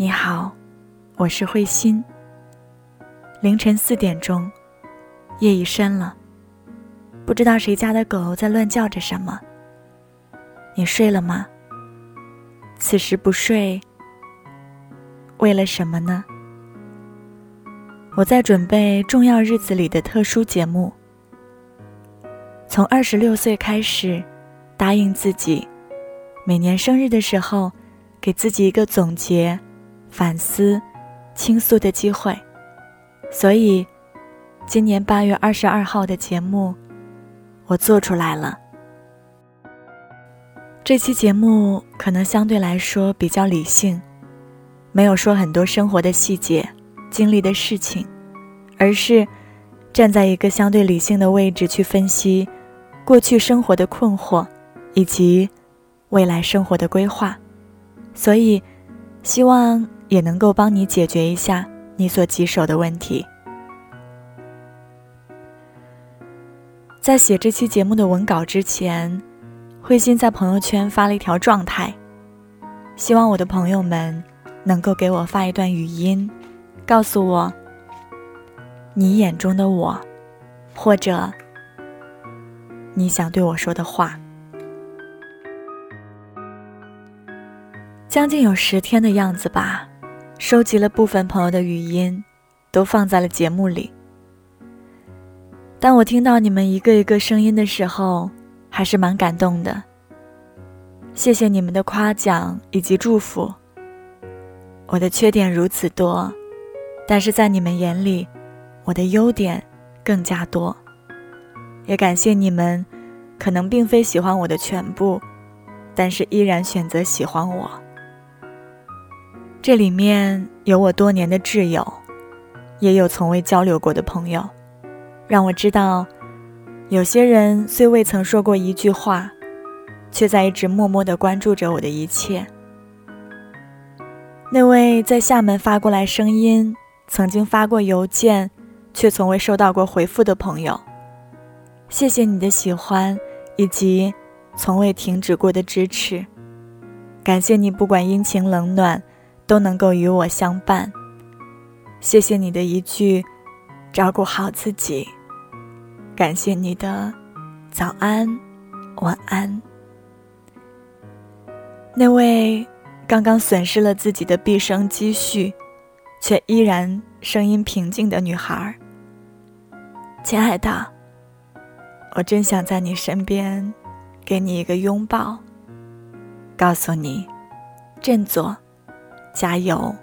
你好，我是慧心。凌晨四点钟，夜已深了，不知道谁家的狗在乱叫着什么。你睡了吗？此时不睡，为了什么呢？我在准备重要日子里的特殊节目。从二十六岁开始，答应自己，每年生日的时候，给自己一个总结。反思、倾诉的机会，所以今年八月二十二号的节目，我做出来了。这期节目可能相对来说比较理性，没有说很多生活的细节、经历的事情，而是站在一个相对理性的位置去分析过去生活的困惑，以及未来生活的规划，所以希望。也能够帮你解决一下你所棘手的问题。在写这期节目的文稿之前，慧心在朋友圈发了一条状态，希望我的朋友们能够给我发一段语音，告诉我你眼中的我，或者你想对我说的话。将近有十天的样子吧。收集了部分朋友的语音，都放在了节目里。当我听到你们一个一个声音的时候，还是蛮感动的。谢谢你们的夸奖以及祝福。我的缺点如此多，但是在你们眼里，我的优点更加多。也感谢你们，可能并非喜欢我的全部，但是依然选择喜欢我。这里面有我多年的挚友，也有从未交流过的朋友，让我知道，有些人虽未曾说过一句话，却在一直默默的关注着我的一切。那位在厦门发过来声音，曾经发过邮件，却从未收到过回复的朋友，谢谢你的喜欢，以及从未停止过的支持，感谢你不管阴晴冷暖。都能够与我相伴。谢谢你的一句“照顾好自己”，感谢你的早安、晚安。那位刚刚损失了自己的毕生积蓄，却依然声音平静的女孩，亲爱的，我真想在你身边，给你一个拥抱，告诉你，振作。加油！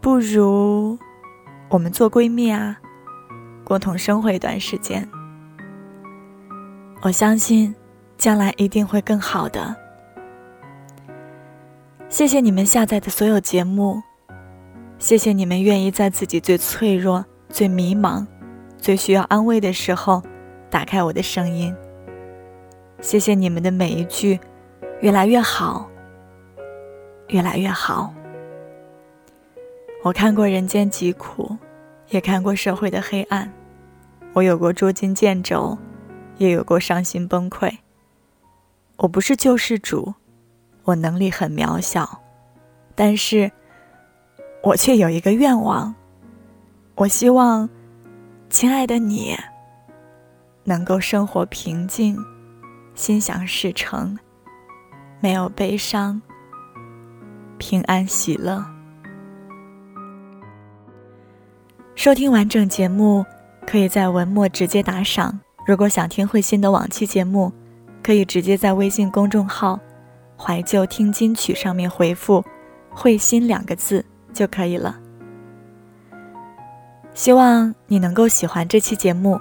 不如我们做闺蜜啊，共同生活一段时间。我相信将来一定会更好的。谢谢你们下载的所有节目，谢谢你们愿意在自己最脆弱、最迷茫、最需要安慰的时候打开我的声音。谢谢你们的每一句“越来越好”。越来越好。我看过人间疾苦，也看过社会的黑暗。我有过捉襟见肘，也有过伤心崩溃。我不是救世主，我能力很渺小，但是我却有一个愿望。我希望，亲爱的你，能够生活平静，心想事成，没有悲伤。平安喜乐。收听完整节目，可以在文末直接打赏。如果想听慧心的往期节目，可以直接在微信公众号“怀旧听金曲”上面回复“慧心”两个字就可以了。希望你能够喜欢这期节目，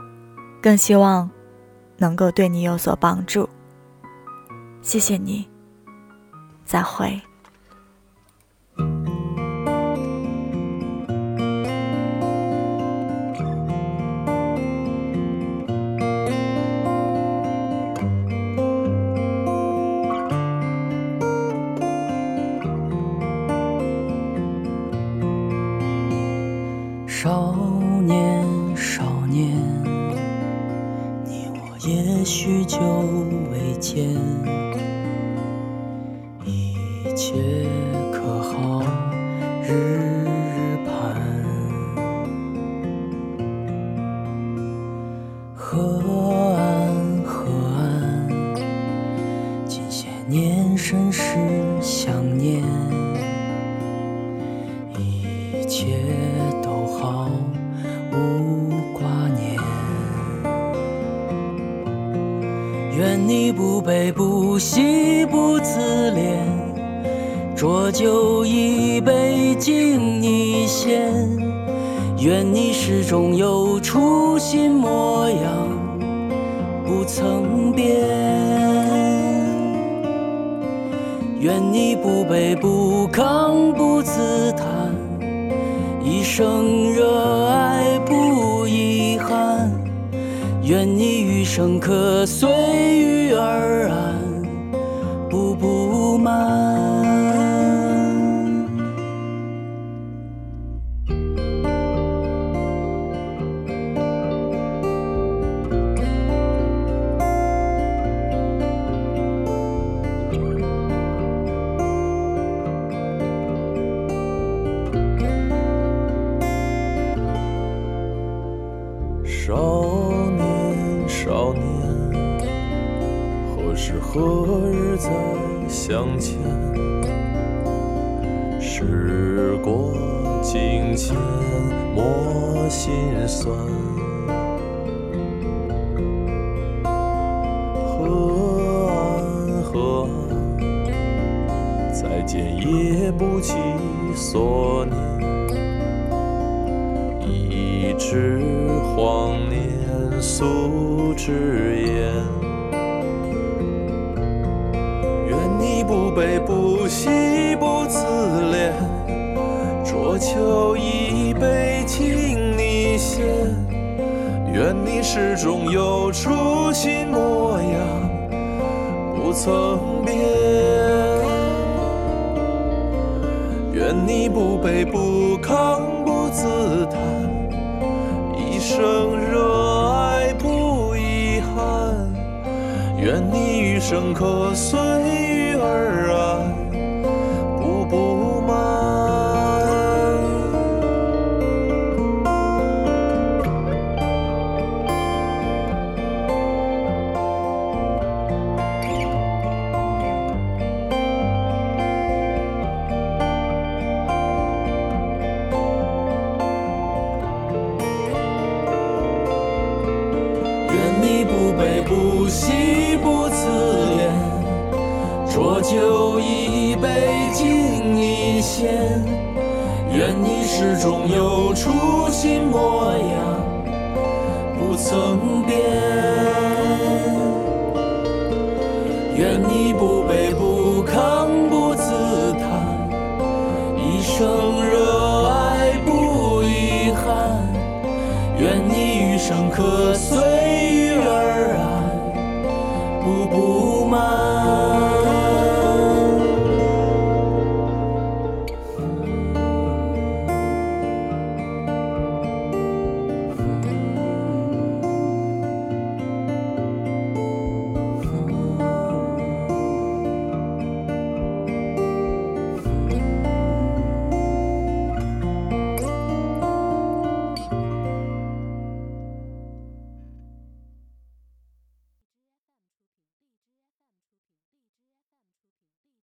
更希望能够对你有所帮助。谢谢你，再会。手。浊酒一杯敬你先。愿你始终有初心模样，不曾变。愿你不卑不亢不自叹，一生热爱不遗憾。愿你余生可随遇而安，不不满。何日再相见？时过境迁，莫心酸。河岸，河岸，再见也不及所念。一纸荒年素纸烟，悲不喜不自怜，浊酒一杯敬你先。愿你始终有初心模样，不曾变。愿你不卑不亢不自叹，一生热愿你余生可随遇而安，不悲不喜不自怜，浊酒一杯敬你先。愿你始终有初心模样，不曾变。愿你不卑不亢不自叹，一生热爱不遗憾。愿你余生可随步步慢